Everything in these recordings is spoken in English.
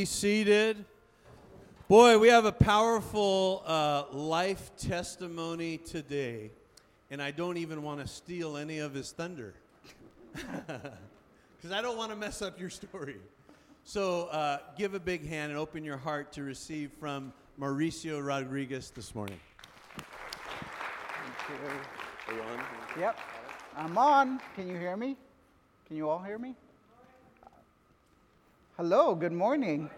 Be seated. Boy, we have a powerful uh, life testimony today, and I don't even want to steal any of his thunder because I don't want to mess up your story. So uh, give a big hand and open your heart to receive from Mauricio Rodriguez this morning. Are you on? Yep, I'm on. Can you hear me? Can you all hear me? Hello, good morning.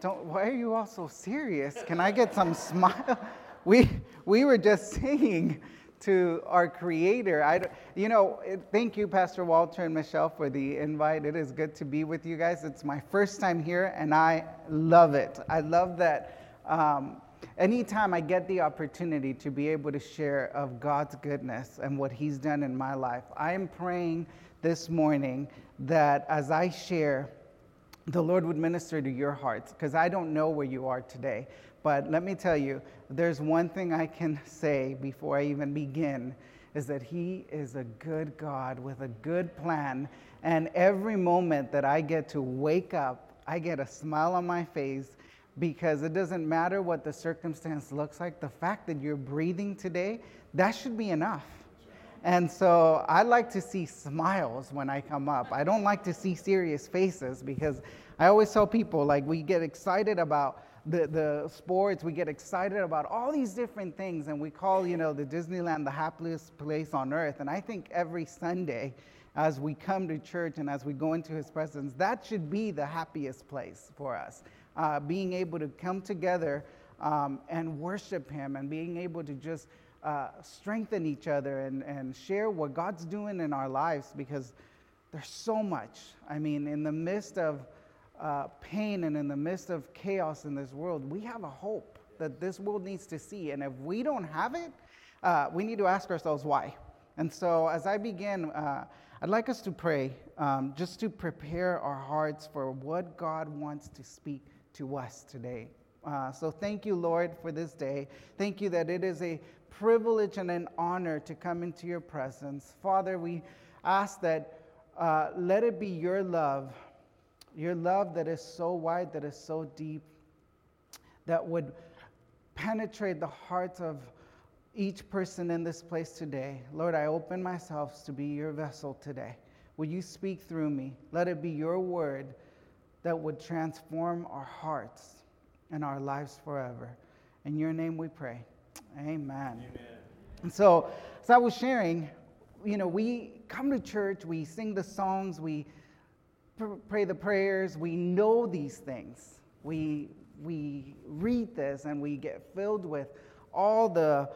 Don't, why are you all so serious? Can I get some smile? We, we were just singing to our Creator. I, you know, thank you, Pastor Walter and Michelle, for the invite. It is good to be with you guys. It's my first time here, and I love it. I love that um, anytime I get the opportunity to be able to share of God's goodness and what He's done in my life, I am praying this morning that as I share, the Lord would minister to your hearts because I don't know where you are today. But let me tell you, there's one thing I can say before I even begin is that He is a good God with a good plan. And every moment that I get to wake up, I get a smile on my face because it doesn't matter what the circumstance looks like. The fact that you're breathing today, that should be enough. And so I like to see smiles when I come up. I don't like to see serious faces because I always tell people like we get excited about the, the sports, we get excited about all these different things, and we call, you know, the Disneyland the happiest place on earth. And I think every Sunday, as we come to church and as we go into his presence, that should be the happiest place for us. Uh, being able to come together um, and worship him and being able to just uh, strengthen each other and, and share what God's doing in our lives because there's so much. I mean, in the midst of uh, pain and in the midst of chaos in this world, we have a hope that this world needs to see. And if we don't have it, uh, we need to ask ourselves why. And so, as I begin, uh, I'd like us to pray um, just to prepare our hearts for what God wants to speak to us today. Uh, so, thank you, Lord, for this day. Thank you that it is a privilege and an honor to come into your presence. Father, we ask that uh, let it be your love, your love that is so wide, that is so deep, that would penetrate the hearts of each person in this place today. Lord, I open myself to be your vessel today. Will you speak through me? Let it be your word that would transform our hearts and our lives forever. In your name we pray. Amen. Amen. And so, as I was sharing, you know, we come to church, we sing the songs, we pr- pray the prayers, we know these things. We, we read this and we get filled with all the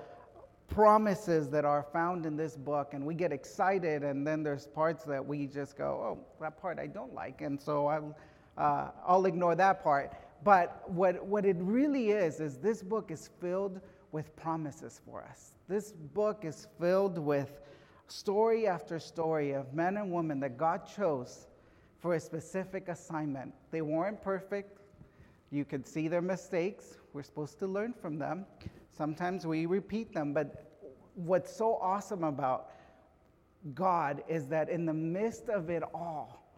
promises that are found in this book and we get excited and then there's parts that we just go oh that part i don't like and so i'll, uh, I'll ignore that part but what, what it really is is this book is filled with promises for us. This book is filled with story after story of men and women that God chose for a specific assignment. They weren't perfect. You could see their mistakes. We're supposed to learn from them. Sometimes we repeat them, but what's so awesome about God is that in the midst of it all,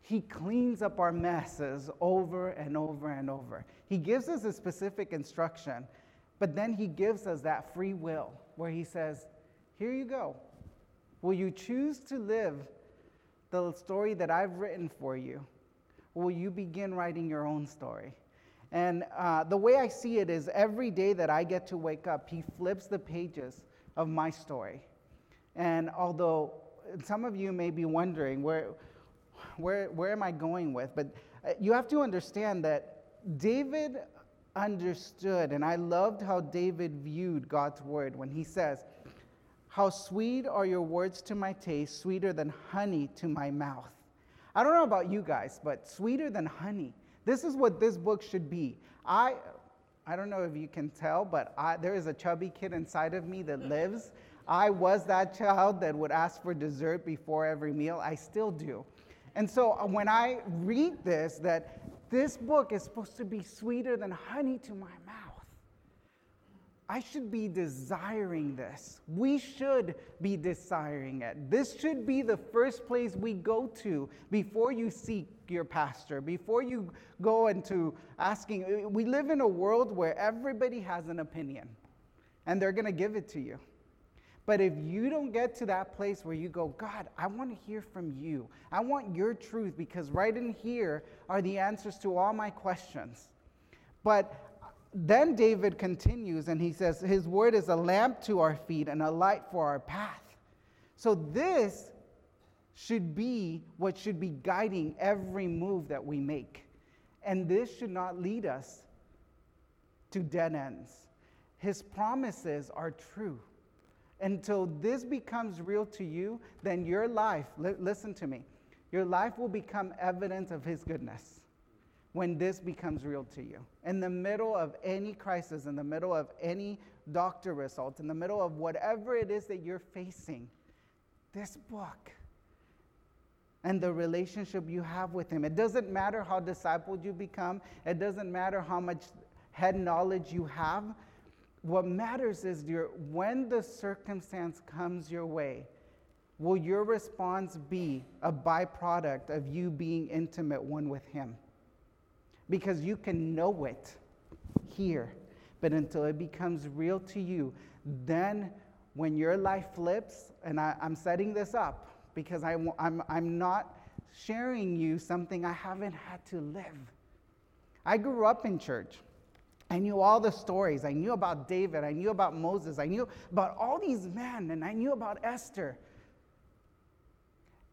He cleans up our messes over and over and over. He gives us a specific instruction but then he gives us that free will where he says, Here you go. Will you choose to live the story that I've written for you? Will you begin writing your own story? And uh, the way I see it is every day that I get to wake up, he flips the pages of my story. And although some of you may be wondering, where, where, where am I going with? But uh, you have to understand that David understood, and I loved how David viewed God's word when he says, How sweet are your words to my taste, sweeter than honey to my mouth. I don't know about you guys, but sweeter than honey. This is what this book should be. I, I don't know if you can tell, but I, there is a chubby kid inside of me that lives. I was that child that would ask for dessert before every meal. I still do. And so uh, when I read this, that this book is supposed to be sweeter than honey to my mouth. I should be desiring this. We should be desiring it. This should be the first place we go to before you seek your pastor, before you go into asking. We live in a world where everybody has an opinion and they're going to give it to you. But if you don't get to that place where you go, God, I want to hear from you. I want your truth because right in here are the answers to all my questions. But then David continues and he says, His word is a lamp to our feet and a light for our path. So, this should be what should be guiding every move that we make. And this should not lead us to dead ends. His promises are true. Until this becomes real to you, then your life, li- listen to me, your life will become evidence of His goodness when this becomes real to you. In the middle of any crisis, in the middle of any doctor results, in the middle of whatever it is that you're facing, this book and the relationship you have with Him. It doesn't matter how discipled you become, it doesn't matter how much head knowledge you have. What matters is your, when the circumstance comes your way, will your response be a byproduct of you being intimate one with Him? because you can know it here. But until it becomes real to you, then when your life flips, and I, am setting this up because I, I'm, I'm not sharing you something I haven't had to live. I grew up in church. I knew all the stories. I knew about David. I knew about Moses. I knew about all these men, and I knew about Esther.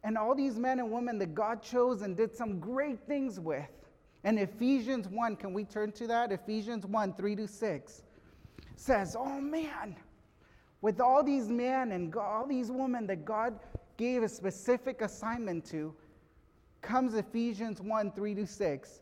And all these men and women that God chose and did some great things with. And Ephesians 1, can we turn to that? Ephesians 1, 3 to 6 says, Oh man, with all these men and all these women that God gave a specific assignment to, comes Ephesians 1, 3 to 6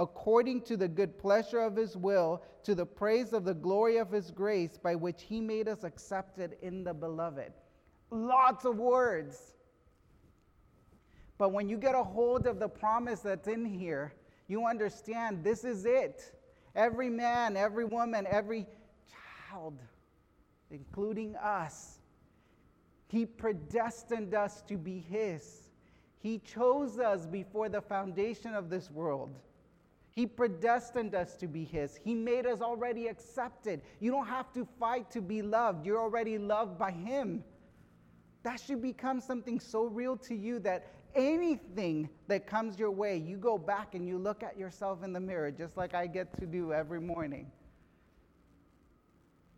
according to the good pleasure of his will, to the praise of the glory of his grace, by which he made us accepted in the beloved. Lots of words. But when you get a hold of the promise that's in here, you understand this is it. Every man, every woman, every child, including us, he predestined us to be his. He chose us before the foundation of this world. He predestined us to be His. He made us already accepted. You don't have to fight to be loved, you're already loved by Him. That should become something so real to you that anything that comes your way, you go back and you look at yourself in the mirror, just like I get to do every morning,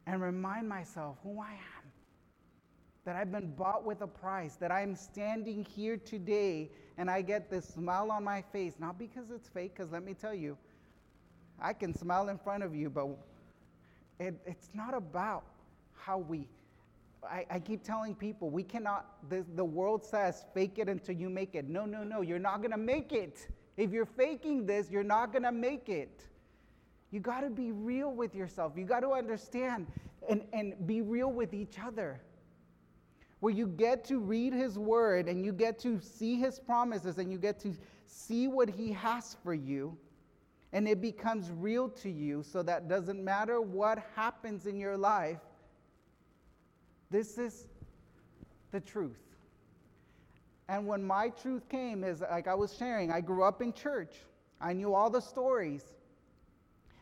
and remind myself who I am that I've been bought with a price, that I'm standing here today and I get this smile on my face, not because it's fake, because let me tell you, I can smile in front of you, but it, it's not about how we. I, I keep telling people, we cannot, the, the world says, fake it until you make it. No, no, no, you're not going to make it. If you're faking this, you're not going to make it. You got to be real with yourself. You got to understand and, and be real with each other where you get to read his word and you get to see his promises and you get to see what he has for you and it becomes real to you so that doesn't matter what happens in your life this is the truth. And when my truth came is like i was sharing i grew up in church. I knew all the stories.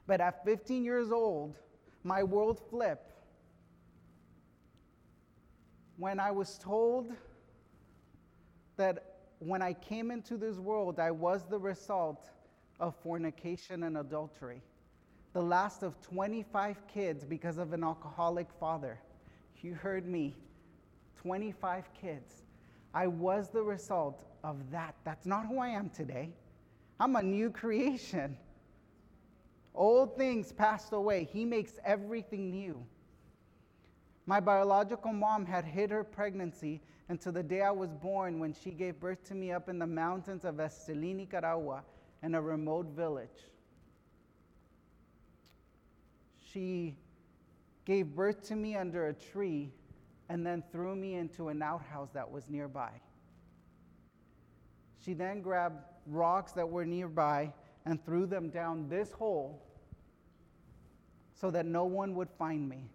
But at 15 years old my world flipped when I was told that when I came into this world, I was the result of fornication and adultery. The last of 25 kids because of an alcoholic father. You heard me 25 kids. I was the result of that. That's not who I am today. I'm a new creation. Old things passed away. He makes everything new. My biological mom had hid her pregnancy until the day I was born when she gave birth to me up in the mountains of Esteli, Nicaragua, in a remote village. She gave birth to me under a tree and then threw me into an outhouse that was nearby. She then grabbed rocks that were nearby and threw them down this hole so that no one would find me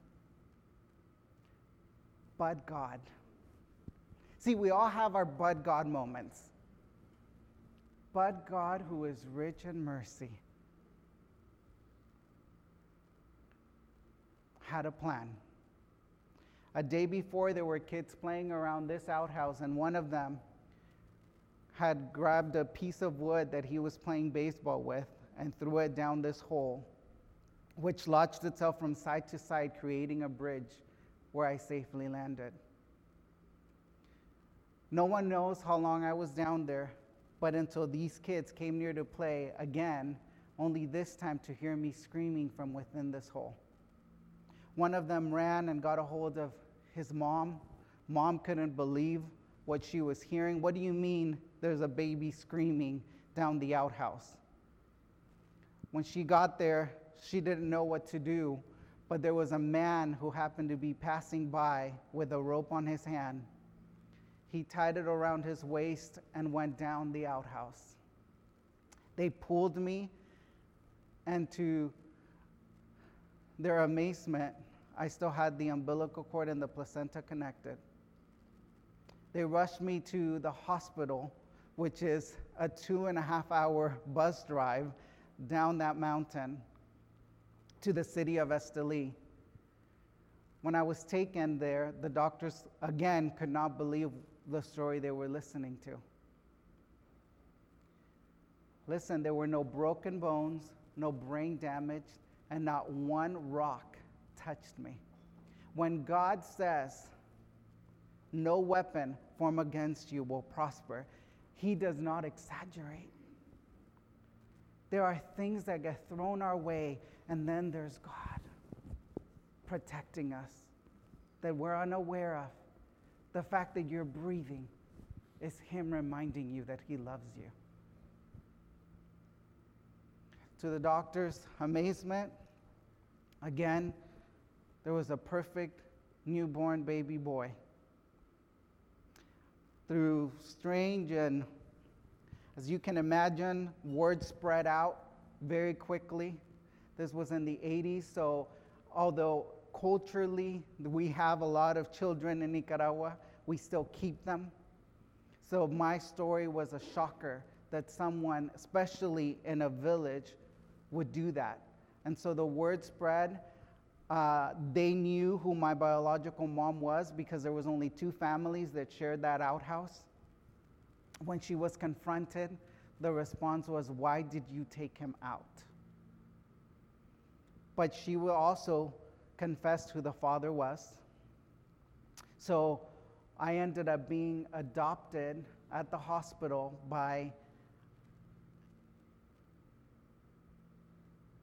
but God. See, we all have our but God moments. But God, who is rich in mercy, had a plan. A day before, there were kids playing around this outhouse, and one of them had grabbed a piece of wood that he was playing baseball with and threw it down this hole, which lodged itself from side to side, creating a bridge where I safely landed. No one knows how long I was down there, but until these kids came near to play again, only this time to hear me screaming from within this hole. One of them ran and got a hold of his mom. Mom couldn't believe what she was hearing. What do you mean there's a baby screaming down the outhouse? When she got there, she didn't know what to do but there was a man who happened to be passing by with a rope on his hand. He tied it around his waist and went down the outhouse. They pulled me, and to their amazement, I still had the umbilical cord and the placenta connected. They rushed me to the hospital, which is a two and a half hour bus drive down that mountain to the city of Esteli. When I was taken there, the doctors again could not believe the story they were listening to. Listen, there were no broken bones, no brain damage, and not one rock touched me. When God says, No weapon formed against you will prosper, He does not exaggerate. There are things that get thrown our way, and then there's God protecting us that we're unaware of. The fact that you're breathing is Him reminding you that He loves you. To the doctor's amazement, again, there was a perfect newborn baby boy. Through strange and as you can imagine, word spread out very quickly. This was in the 80s, so although culturally we have a lot of children in Nicaragua, we still keep them. So my story was a shocker that someone, especially in a village, would do that. And so the word spread. Uh, they knew who my biological mom was because there was only two families that shared that outhouse. When she was confronted, the response was, Why did you take him out? But she will also confess who the father was. So I ended up being adopted at the hospital by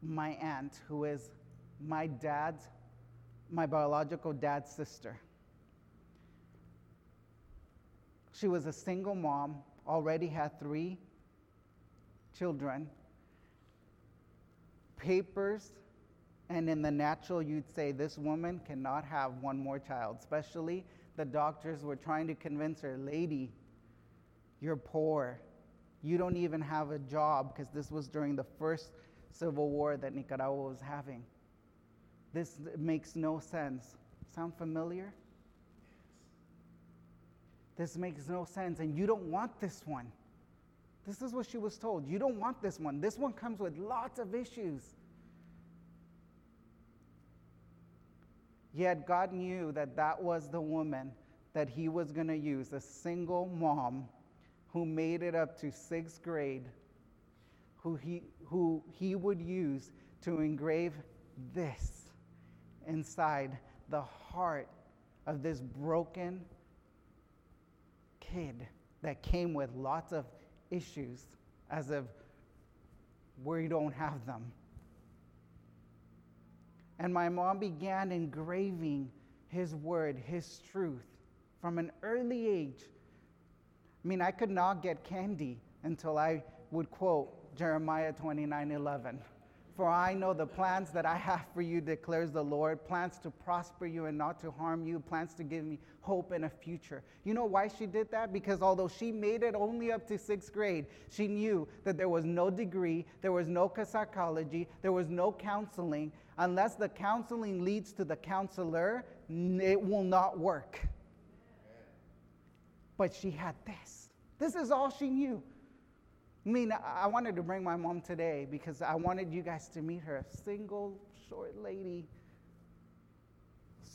my aunt, who is my dad's, my biological dad's sister. She was a single mom, already had three children. Papers, and in the natural, you'd say this woman cannot have one more child, especially the doctors were trying to convince her, lady, you're poor. You don't even have a job because this was during the first civil war that Nicaragua was having. This makes no sense. Sound familiar? This makes no sense, and you don't want this one. This is what she was told. You don't want this one. This one comes with lots of issues. Yet God knew that that was the woman that He was going to use, a single mom who made it up to sixth grade, who he, who he would use to engrave this inside the heart of this broken, kid that came with lots of issues as of we don't have them. And my mom began engraving His word, His truth from an early age. I mean, I could not get candy until I would quote Jeremiah 29 11. For I know the plans that I have for you, declares the Lord plans to prosper you and not to harm you, plans to give me hope and a future. You know why she did that? Because although she made it only up to sixth grade, she knew that there was no degree, there was no psychology, there was no counseling. Unless the counseling leads to the counselor, it will not work. But she had this. This is all she knew. I mean, I wanted to bring my mom today because I wanted you guys to meet her. A single, short lady,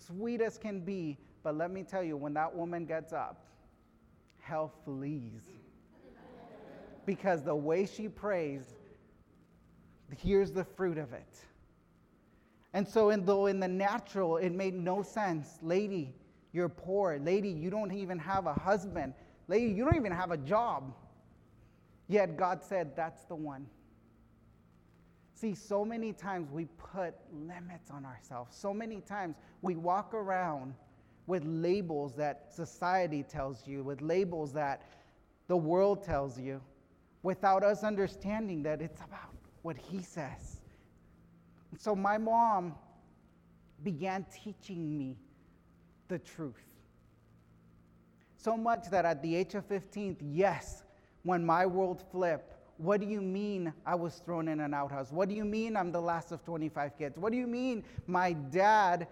sweet as can be. But let me tell you, when that woman gets up, hell flees. because the way she prays, here's the fruit of it. And so, in, though in the natural it made no sense, lady, you're poor. Lady, you don't even have a husband. Lady, you don't even have a job. Yet God said, That's the one. See, so many times we put limits on ourselves. So many times we walk around with labels that society tells you, with labels that the world tells you, without us understanding that it's about what He says. So my mom began teaching me the truth. So much that at the age of 15, yes, when my world flipped, what do you mean I was thrown in an outhouse? What do you mean I'm the last of 25 kids? What do you mean my dad,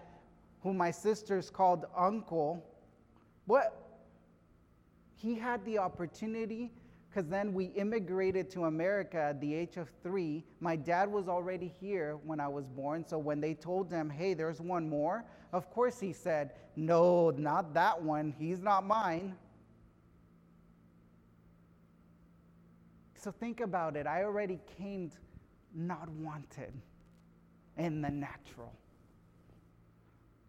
who my sisters called uncle, what? He had the opportunity because then we immigrated to America at the age of three. My dad was already here when I was born. So when they told him, hey, there's one more, of course he said, no, not that one. He's not mine. So think about it. I already came not wanted in the natural.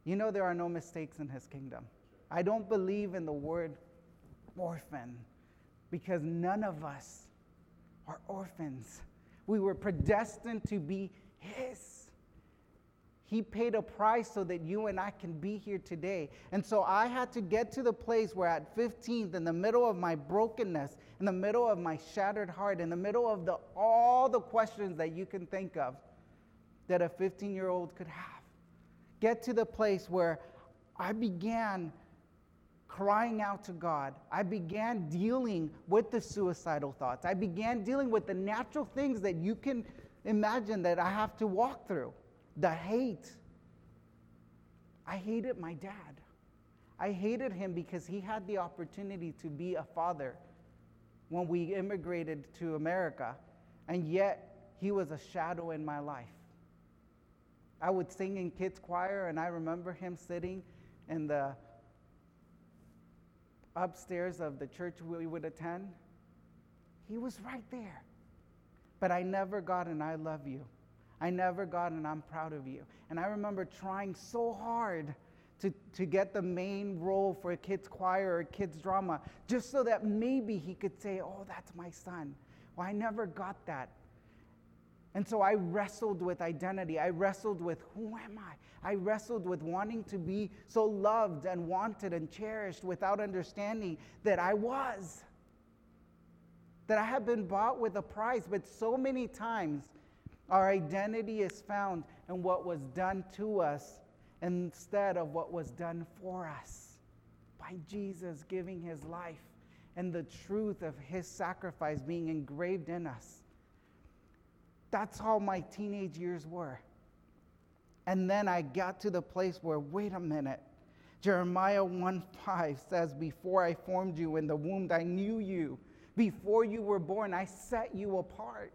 You know, there are no mistakes in his kingdom. I don't believe in the word orphan because none of us are orphans. We were predestined to be his. He paid a price so that you and I can be here today. And so I had to get to the place where at 15th, in the middle of my brokenness, in the middle of my shattered heart, in the middle of the, all the questions that you can think of that a 15 year old could have, get to the place where I began crying out to God. I began dealing with the suicidal thoughts. I began dealing with the natural things that you can imagine that I have to walk through the hate. I hated my dad. I hated him because he had the opportunity to be a father when we immigrated to America, and yet he was a shadow in my life. I would sing in kids' choir, and I remember him sitting in the upstairs of the church we would attend. He was right there. But I never got an I love you. I never got and I'm proud of you. And I remember trying so hard to, to get the main role for a kids' choir or kids' drama, just so that maybe he could say, Oh, that's my son. Well, I never got that. And so I wrestled with identity. I wrestled with who am I? I wrestled with wanting to be so loved and wanted and cherished without understanding that I was. That I had been bought with a price, but so many times our identity is found in what was done to us instead of what was done for us by Jesus giving his life and the truth of his sacrifice being engraved in us. That's how my teenage years were. And then I got to the place where, wait a minute. Jeremiah 1 5 says, Before I formed you in the womb, I knew you. Before you were born, I set you apart.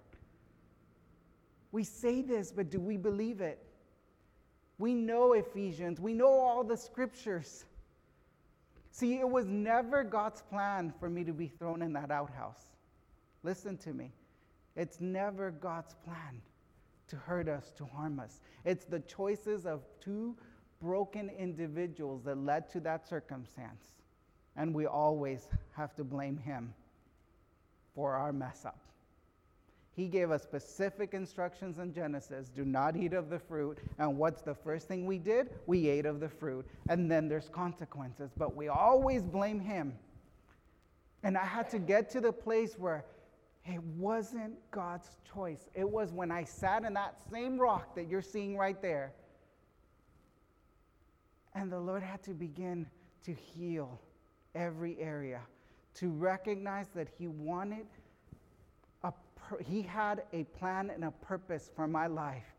We say this, but do we believe it? We know Ephesians, we know all the scriptures. See, it was never God's plan for me to be thrown in that outhouse. Listen to me. It's never God's plan to hurt us, to harm us. It's the choices of two broken individuals that led to that circumstance. And we always have to blame Him for our mess up. He gave us specific instructions in Genesis do not eat of the fruit. And what's the first thing we did? We ate of the fruit. And then there's consequences, but we always blame Him. And I had to get to the place where it wasn't God's choice. It was when I sat in that same rock that you're seeing right there. And the Lord had to begin to heal every area, to recognize that He wanted a, He had a plan and a purpose for my life.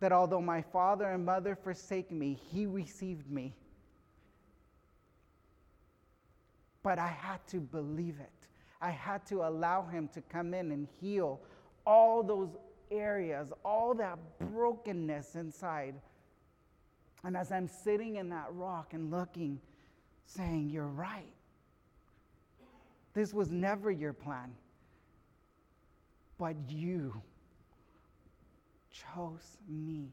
That although my father and mother forsake me, He received me. But I had to believe it. I had to allow Him to come in and heal all those areas, all that brokenness inside. And as I'm sitting in that rock and looking, saying, You're right. This was never your plan. But you chose me.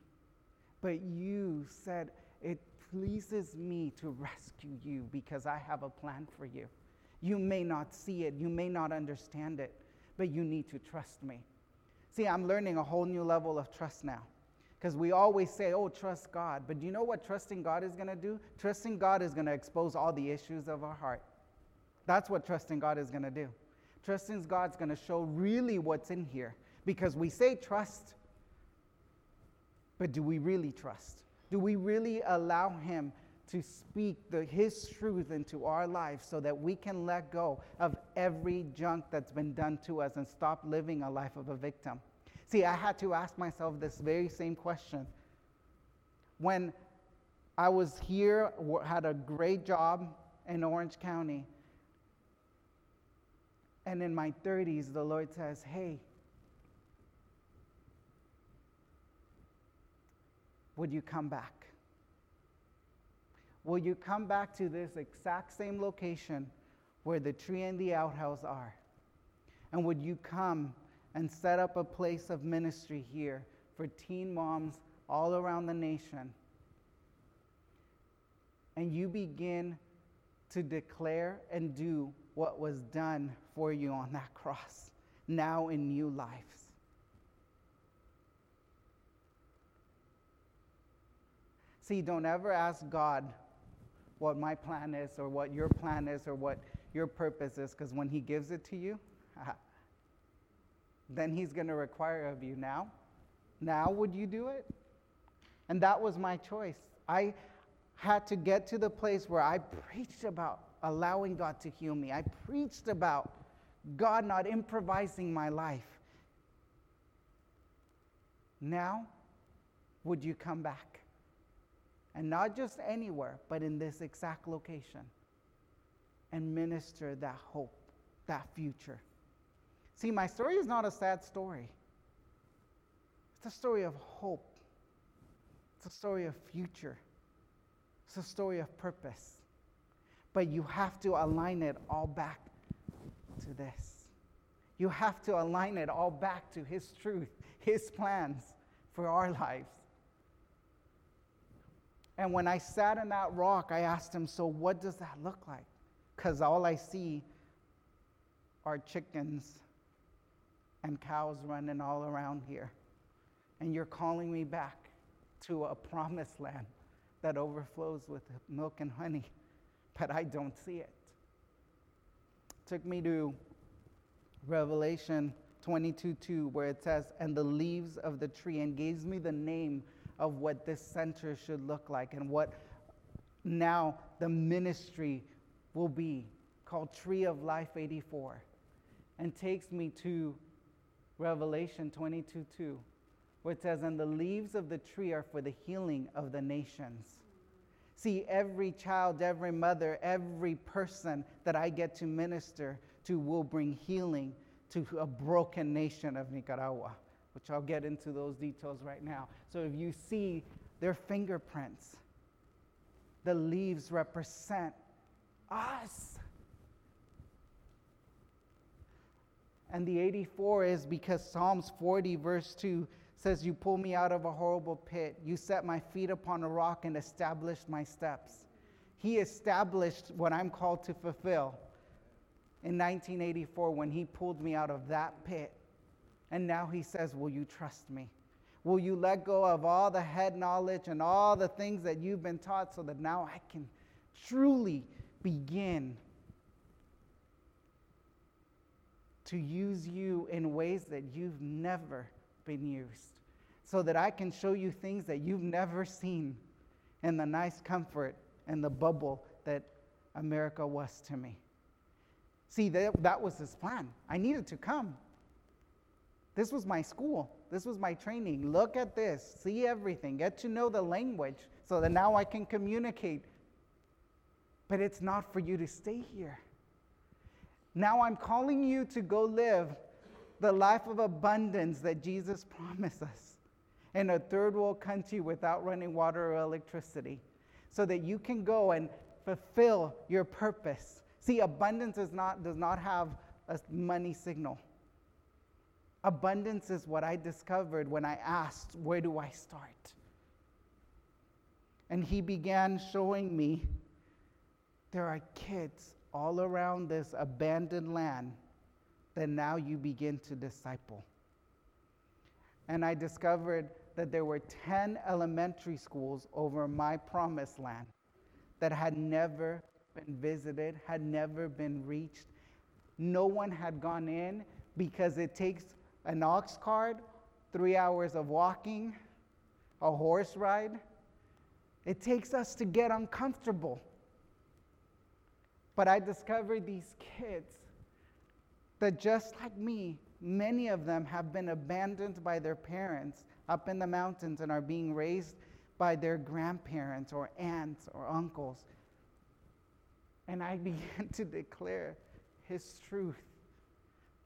But you said, It pleases me to rescue you because I have a plan for you. You may not see it, you may not understand it, but you need to trust me. See, I'm learning a whole new level of trust now. Because we always say, oh, trust God. But do you know what trusting God is going to do? Trusting God is going to expose all the issues of our heart. That's what trusting God is going to do. Trusting God's going to show really what's in here. Because we say trust, but do we really trust? Do we really allow Him to speak the, His truth into our lives so that we can let go of every junk that's been done to us and stop living a life of a victim? See, I had to ask myself this very same question. When I was here, had a great job in Orange County, and in my 30s, the Lord says, Hey, would you come back? Will you come back to this exact same location where the tree and the outhouse are? And would you come and set up a place of ministry here for teen moms all around the nation. And you begin to declare and do what was done for you on that cross, now in new lives. See, don't ever ask God what my plan is or what your plan is or what your purpose is, because when He gives it to you, then he's going to require of you now. Now, would you do it? And that was my choice. I had to get to the place where I preached about allowing God to heal me. I preached about God not improvising my life. Now, would you come back? And not just anywhere, but in this exact location and minister that hope, that future. See, my story is not a sad story. It's a story of hope. It's a story of future. It's a story of purpose. But you have to align it all back to this. You have to align it all back to His truth, His plans for our lives. And when I sat in that rock, I asked him, So what does that look like? Because all I see are chickens and cows running all around here. And you're calling me back to a promised land that overflows with milk and honey, but I don't see it. Took me to Revelation 22 2, where it says, And the leaves of the tree, and gives me the name of what this center should look like and what now the ministry will be called Tree of Life 84, and takes me to Revelation 22 2, where it says, And the leaves of the tree are for the healing of the nations. See, every child, every mother, every person that I get to minister to will bring healing to a broken nation of Nicaragua, which I'll get into those details right now. So if you see their fingerprints, the leaves represent us. And the 84 is because Psalms 40, verse 2 says, You pull me out of a horrible pit. You set my feet upon a rock and established my steps. He established what I'm called to fulfill. in 1984 when he pulled me out of that pit. And now he says, Will you trust me? Will you let go of all the head knowledge and all the things that you've been taught so that now I can truly begin to use you in ways that you've never been used? So that I can show you things that you've never seen in the nice comfort and the bubble that America was to me. See, that, that was his plan. I needed to come. This was my school. This was my training. Look at this. See everything. Get to know the language so that now I can communicate. But it's not for you to stay here. Now I'm calling you to go live the life of abundance that Jesus promised us in a third world country without running water or electricity so that you can go and fulfill your purpose. See, abundance is not, does not have a money signal. Abundance is what I discovered when I asked, Where do I start? And he began showing me there are kids all around this abandoned land that now you begin to disciple. And I discovered that there were 10 elementary schools over my promised land that had never been visited, had never been reached. No one had gone in because it takes an ox cart, three hours of walking, a horse ride. It takes us to get uncomfortable. But I discovered these kids that, just like me, many of them have been abandoned by their parents up in the mountains and are being raised by their grandparents or aunts or uncles. And I began to declare his truth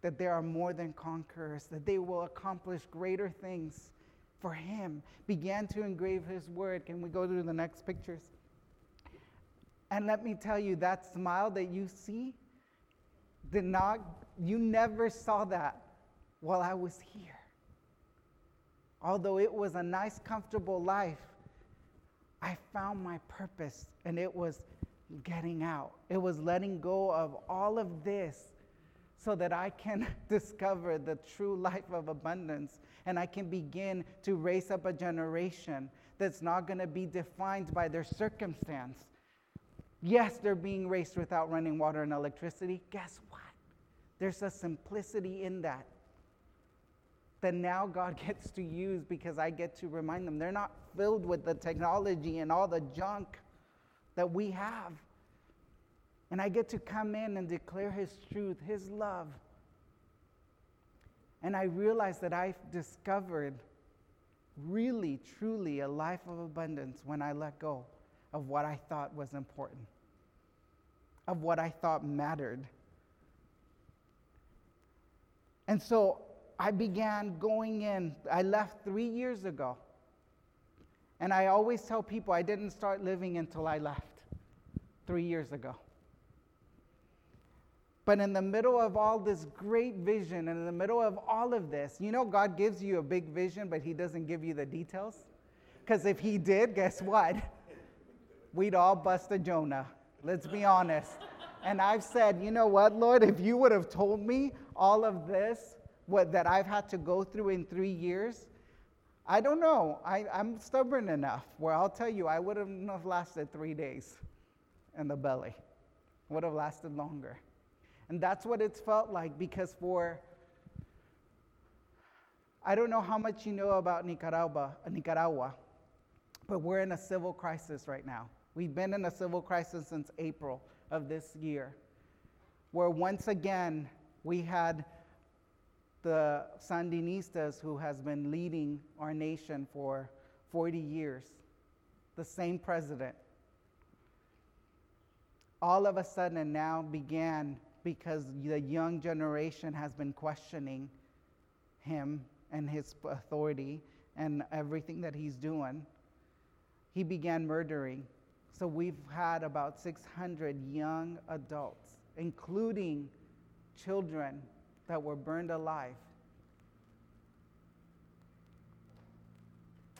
that they are more than conquerors, that they will accomplish greater things for him. Began to engrave his word. Can we go to the next pictures? And let me tell you, that smile that you see did not, you never saw that while I was here. Although it was a nice, comfortable life, I found my purpose and it was getting out. It was letting go of all of this so that I can discover the true life of abundance and I can begin to raise up a generation that's not going to be defined by their circumstance. Yes, they're being raised without running water and electricity. Guess what? There's a simplicity in that that now God gets to use because I get to remind them they're not filled with the technology and all the junk that we have. And I get to come in and declare His truth, His love. And I realize that I've discovered really, truly a life of abundance when I let go of what I thought was important, of what I thought mattered. And so I began going in. I left three years ago. And I always tell people I didn't start living until I left three years ago. But in the middle of all this great vision, and in the middle of all of this, you know, God gives you a big vision, but He doesn't give you the details. Because if He did, guess what? We'd all bust a Jonah. Let's be honest. And I've said, you know what, Lord, if you would have told me all of this, what, that I've had to go through in three years, I don't know. I, I'm stubborn enough where I'll tell you, I wouldn't have lasted three days in the belly, would have lasted longer. And that's what it's felt like because for, I don't know how much you know about Nicaragua, Nicaragua, but we're in a civil crisis right now. We've been in a civil crisis since April of this year, where once again we had the Sandinistas who has been leading our nation for 40 years, the same president. All of a sudden and now began because the young generation has been questioning him and his authority and everything that he's doing. He began murdering. So we've had about 600 young adults, including children that were burned alive.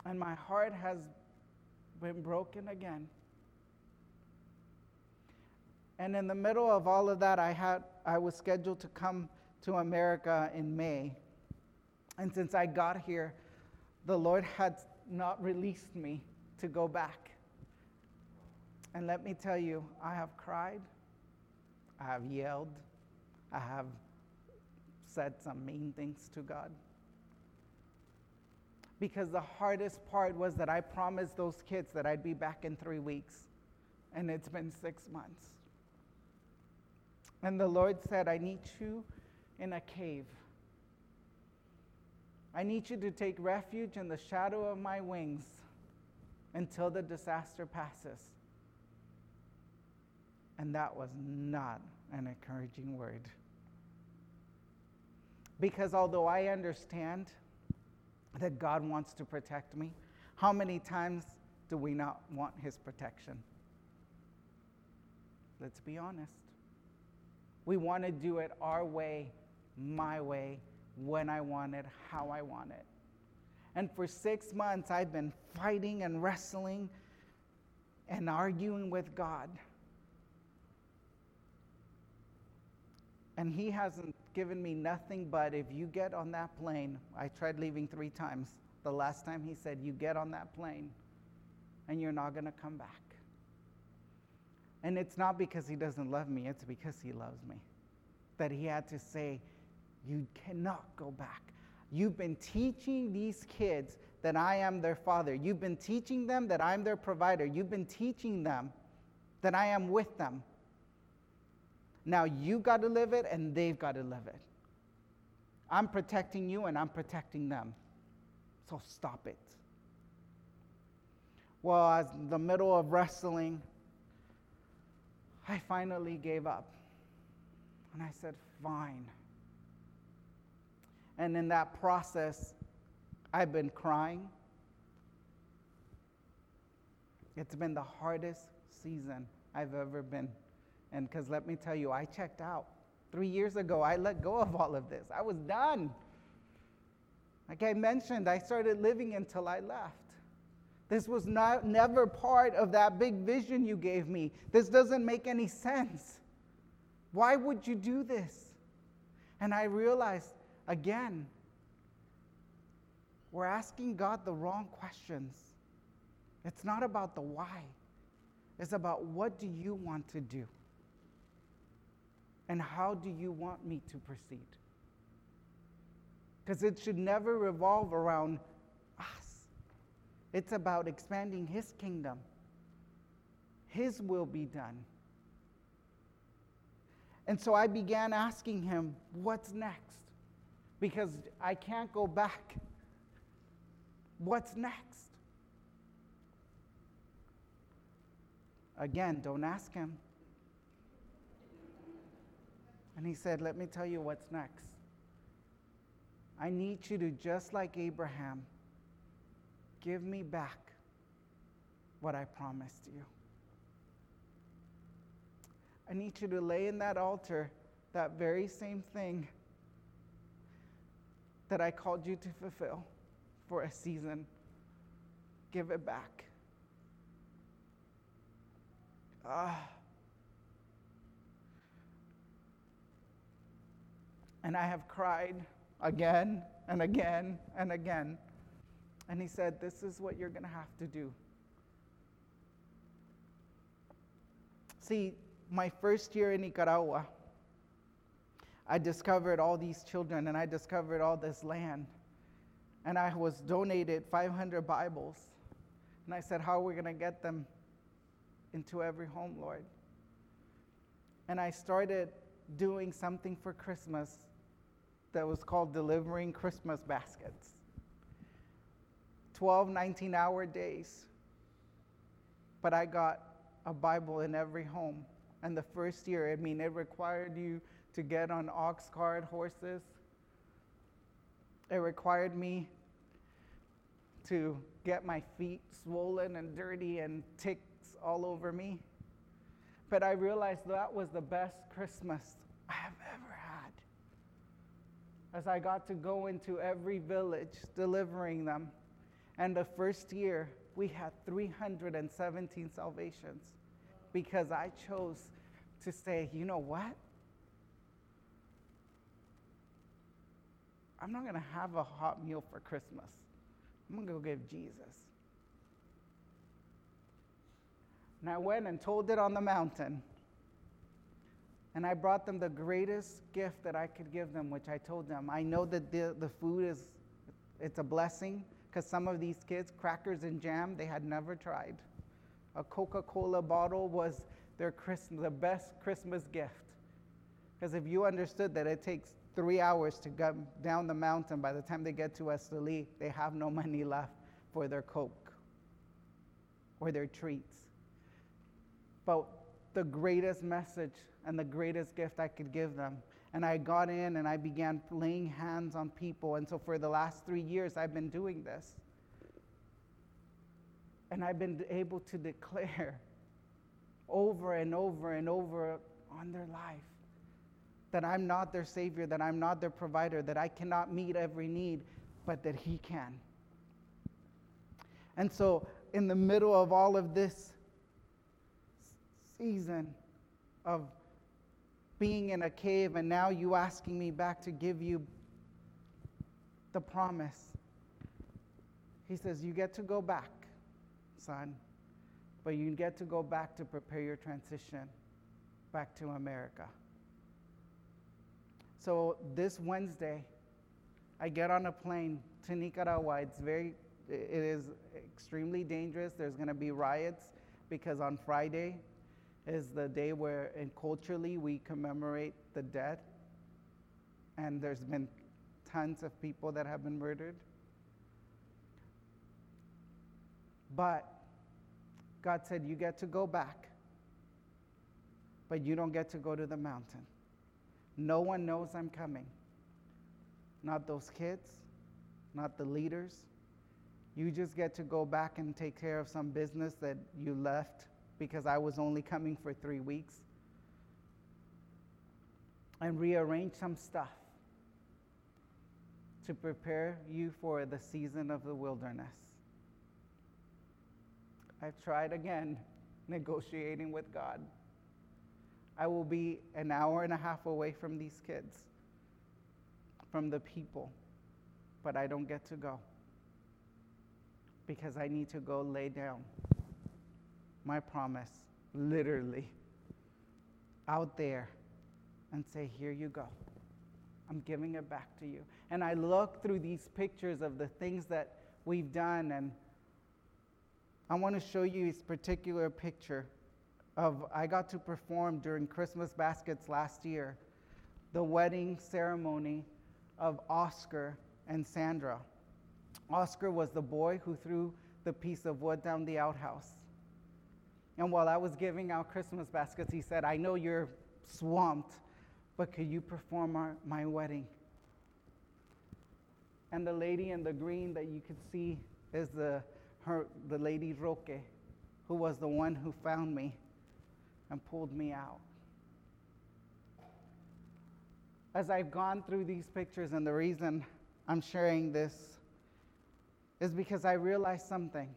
And my heart has been broken again. And in the middle of all of that, I, had, I was scheduled to come to America in May. And since I got here, the Lord had not released me to go back. And let me tell you, I have cried, I have yelled, I have said some mean things to God. Because the hardest part was that I promised those kids that I'd be back in three weeks, and it's been six months. And the Lord said, I need you in a cave. I need you to take refuge in the shadow of my wings until the disaster passes. And that was not an encouraging word. Because although I understand that God wants to protect me, how many times do we not want His protection? Let's be honest. We want to do it our way, my way, when I want it, how I want it. And for six months, I've been fighting and wrestling and arguing with God. And He hasn't given me nothing but if you get on that plane, I tried leaving three times. The last time He said, You get on that plane and you're not going to come back. And it's not because He doesn't love me, it's because He loves me. That He had to say, You cannot go back. You've been teaching these kids that I am their father. You've been teaching them that I'm their provider. You've been teaching them that I am with them. Now you got to live it and they've got to live it. I'm protecting you and I'm protecting them. So stop it. Well, as the middle of wrestling, I finally gave up. And I said, fine. And in that process, I've been crying. It's been the hardest season I've ever been. And because let me tell you, I checked out. Three years ago, I let go of all of this. I was done. Like I mentioned, I started living until I left. This was not, never part of that big vision you gave me. This doesn't make any sense. Why would you do this? And I realized again, we're asking God the wrong questions. It's not about the why, it's about what do you want to do? And how do you want me to proceed? Because it should never revolve around. It's about expanding His kingdom. His will be done. And so I began asking him, What's next? Because I can't go back. What's next? Again, don't ask him. And he said, Let me tell you what's next. I need you to, just like Abraham, give me back what I promised you. I need you to lay in that altar that very same thing that I called you to fulfill for a season. Give it back. Ah. And I have cried again and again and again. And he said, This is what you're going to have to do. See, my first year in Nicaragua, I discovered all these children and I discovered all this land. And I was donated 500 Bibles. And I said, How are we going to get them into every home, Lord? And I started doing something for Christmas that was called delivering Christmas baskets. 12, 19 hour days. But I got a Bible in every home. And the first year, I mean, it required you to get on ox cart horses. It required me to get my feet swollen and dirty and ticks all over me. But I realized that was the best Christmas I have ever had. As I got to go into every village delivering them. And the first year, we had 317 salvations because I chose to say, you know what? I'm not going to have a hot meal for Christmas. I'm going to go give Jesus. And I went and told it on the mountain. And I brought them the greatest gift that I could give them, which I told them. I know that the, the food is, it's a blessing because some of these kids, crackers and jam, they had never tried. A Coca-Cola bottle was their Christmas, the best Christmas gift. Because if you understood that it takes three hours to go down the mountain, by the time they get to Esteli, they have no money left for their Coke or their treats. But the greatest message and the greatest gift I could give them. And I got in and I began laying hands on people. And so for the last three years, I've been doing this. And I've been able to declare over and over and over on their life that I'm not their Savior, that I'm not their provider, that I cannot meet every need, but that He can. And so, in the middle of all of this season of being in a cave, and now you asking me back to give you the promise. He says, You get to go back, son, but you get to go back to prepare your transition back to America. So this Wednesday, I get on a plane to Nicaragua. It's very, it is extremely dangerous. There's going to be riots because on Friday, is the day where, culturally, we commemorate the dead. And there's been tons of people that have been murdered. But God said, You get to go back, but you don't get to go to the mountain. No one knows I'm coming. Not those kids, not the leaders. You just get to go back and take care of some business that you left because I was only coming for three weeks and rearrange some stuff to prepare you for the season of the wilderness. I've tried again negotiating with God. I will be an hour and a half away from these kids, from the people, but I don't get to go because I need to go lay down my promise, literally, out there and say, Here you go. I'm giving it back to you. And I look through these pictures of the things that we've done, and I want to show you this particular picture of I got to perform during Christmas baskets last year, the wedding ceremony of Oscar and Sandra. Oscar was the boy who threw the piece of wood down the outhouse. And while I was giving out Christmas baskets, he said, I know you're swamped, but could you perform our, my wedding? And the lady in the green that you can see is the, her, the lady Roque, who was the one who found me and pulled me out. As I've gone through these pictures, and the reason I'm sharing this is because I realized something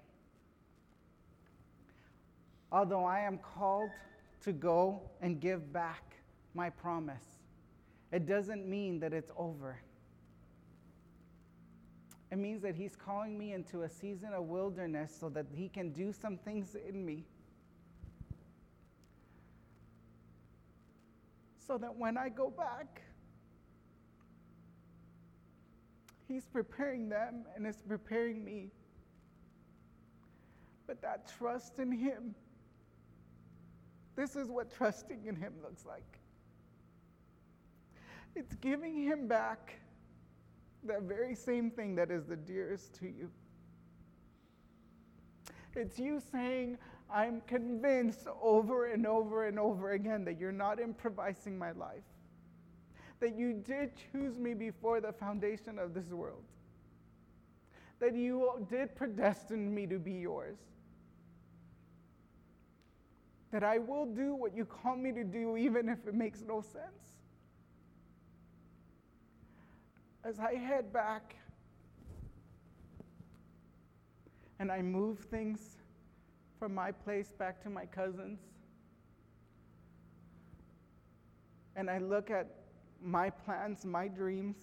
although I am called to go and give back my promise, it doesn't mean that it's over. It means that He's calling me into a season of wilderness so that He can do some things in me. So that when I go back, He's preparing them and is preparing me. But that trust in Him this is what trusting in Him looks like it's giving Him back that very same thing that is the dearest to you. It's you saying, I'm convinced over and over and over again that you're not improvising my life, that you did choose me before the foundation of this world, that you did predestine me to be yours that I will do what you call me to do, even if it makes no sense. As I head back and I move things from my place back to my cousin's, and I look at my plans, my dreams,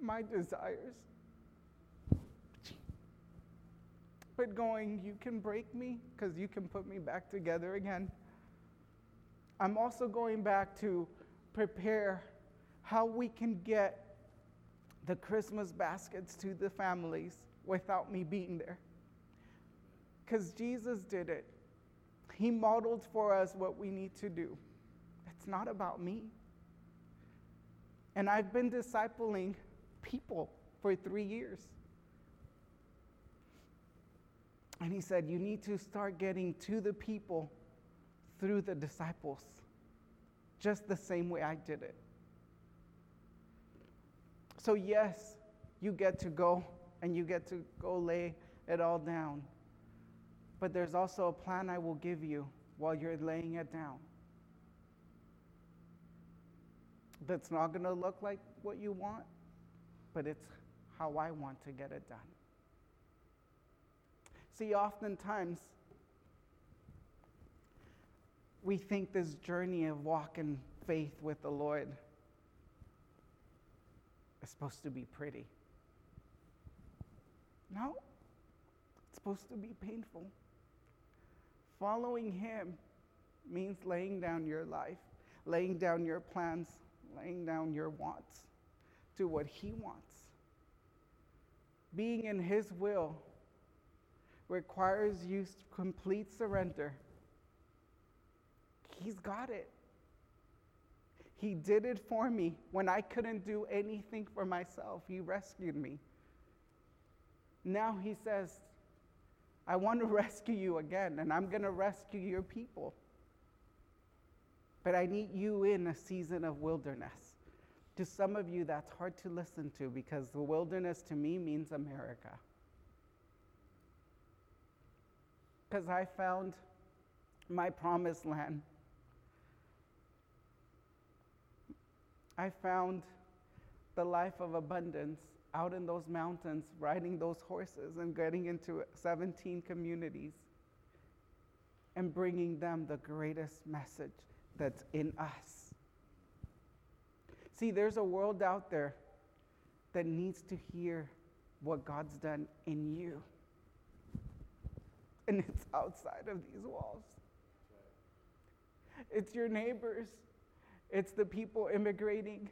my desires, but going, you can break me because you can put me back together again. I'm also going back to prepare how we can get the Christmas baskets to the families without me being there. Because Jesus did it. He modeled for us what we need to do. It's not about me. And I've been discipling people for three years. And he said, You need to start getting to the people through the disciples, just the same way I did it. So, yes, you get to go and you get to go lay it all down. But there's also a plan I will give you while you're laying it down. That's not going to look like what you want, but it's how I want to get it done. See, oftentimes, we think this journey of walking faith with the Lord is supposed to be pretty. No, it's supposed to be painful. Following Him means laying down your life, laying down your plans, laying down your wants to what He wants. Being in His will requires you complete surrender. He's got it. He did it for me when I couldn't do anything for myself. He rescued me. Now He says, I want to rescue you again, and I'm going to rescue your people. But I need you in a season of wilderness. To some of you, that's hard to listen to because the wilderness to me means America. Because I found my promised land. I found the life of abundance out in those mountains, riding those horses and getting into 17 communities and bringing them the greatest message that's in us. See, there's a world out there that needs to hear what God's done in you. And it's outside of these walls. It's your neighbors, it's the people immigrating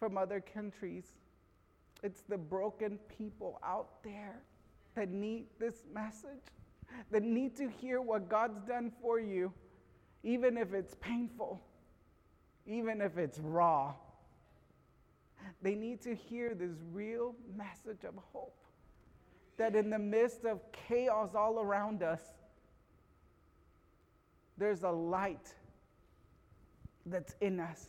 from other countries. It's the broken people out there that need this message, that need to hear what God's done for you, even if it's painful, even if it's raw. They need to hear this real message of hope. That in the midst of chaos all around us, there's a light that's in us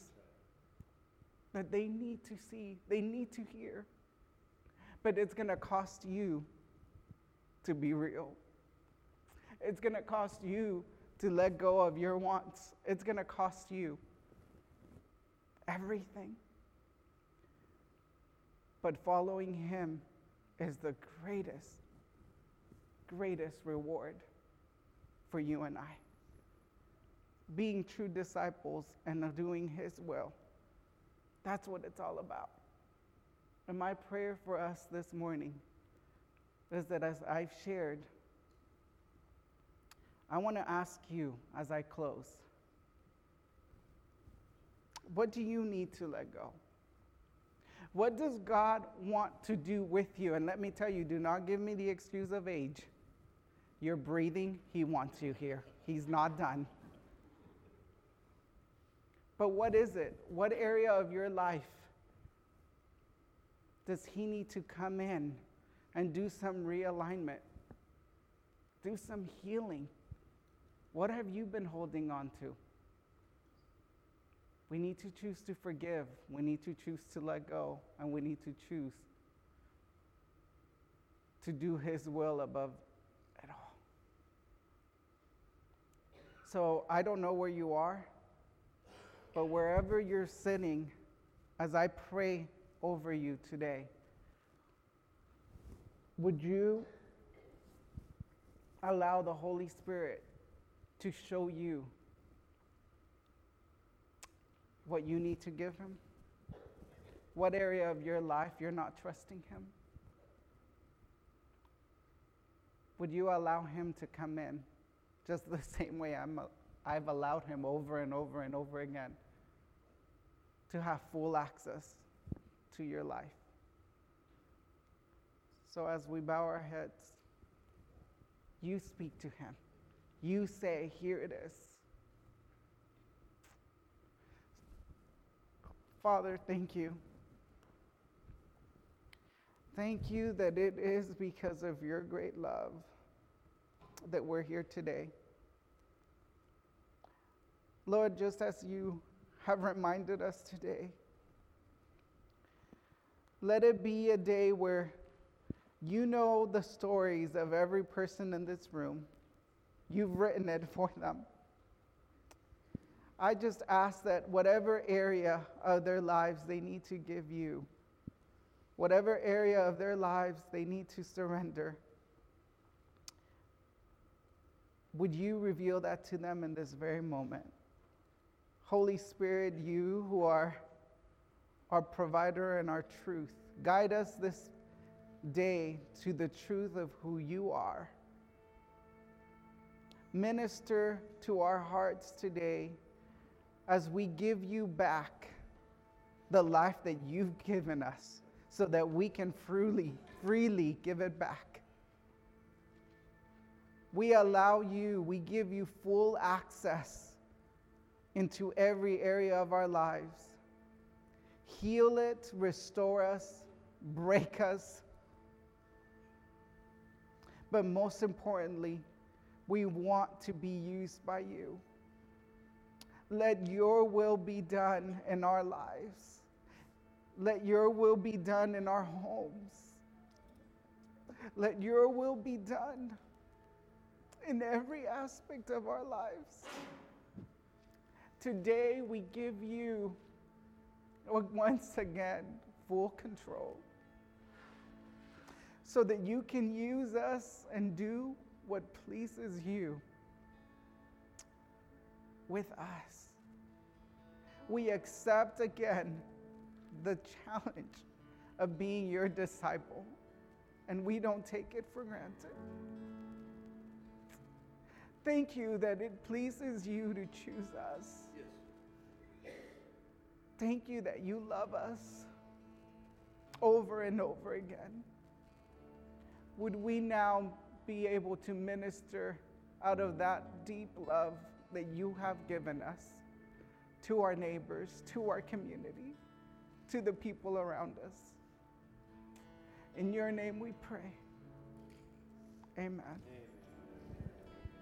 that they need to see, they need to hear but it's going to cost you to be real. It's going to cost you to let go of your wants. It's going to cost you everything. But following Him is the greatest, greatest reward for you and I. Being true disciples and doing His will. That's what it's all about. And my prayer for us this morning is that as I've shared, I want to ask you as I close what do you need to let go? What does God want to do with you? And let me tell you, do not give me the excuse of age. You're breathing, He wants you here. He's not done. But what is it? What area of your life does he need to come in and do some realignment? Do some healing? What have you been holding on to? We need to choose to forgive. We need to choose to let go. And we need to choose to do His will above it all. So I don't know where you are, but wherever you're sitting, as I pray over you today. Would you allow the Holy Spirit to show you what you need to give Him? What area of your life you're not trusting Him? Would you allow Him to come in just the same way I'm, I've allowed Him over and over and over again to have full access to your life? So as we bow our heads, you speak to Him. You say, Here it is. Father, thank you. Thank you that it is because of your great love that we're here today. Lord, just as you have reminded us today, let it be a day where you know the stories of every person in this room. You've written it for them. I just ask that whatever area of their lives they need to give you, whatever area of their lives they need to surrender, would you reveal that to them in this very moment? Holy Spirit, you who are our provider and our truth, guide us this day to the truth of who you are. Minister to our hearts today as we give you back the life that you've given us so that we can freely, freely give it back. We allow you, we give you full access into every area of our lives. Heal it, restore us, break us. But most importantly, we want to be used by you. Let your will be done in our lives. Let your will be done in our homes. Let your will be done in every aspect of our lives. Today, we give you once again full control so that you can use us and do what pleases you with us. We accept again the challenge of being your disciple, and we don't take it for granted. Thank you that it pleases you to choose us. Yes. Thank you that you love us over and over again. Would we now be able to minister out of that deep love that you have given us to our neighbors, to our community, to the people around us? In your name we pray. Amen.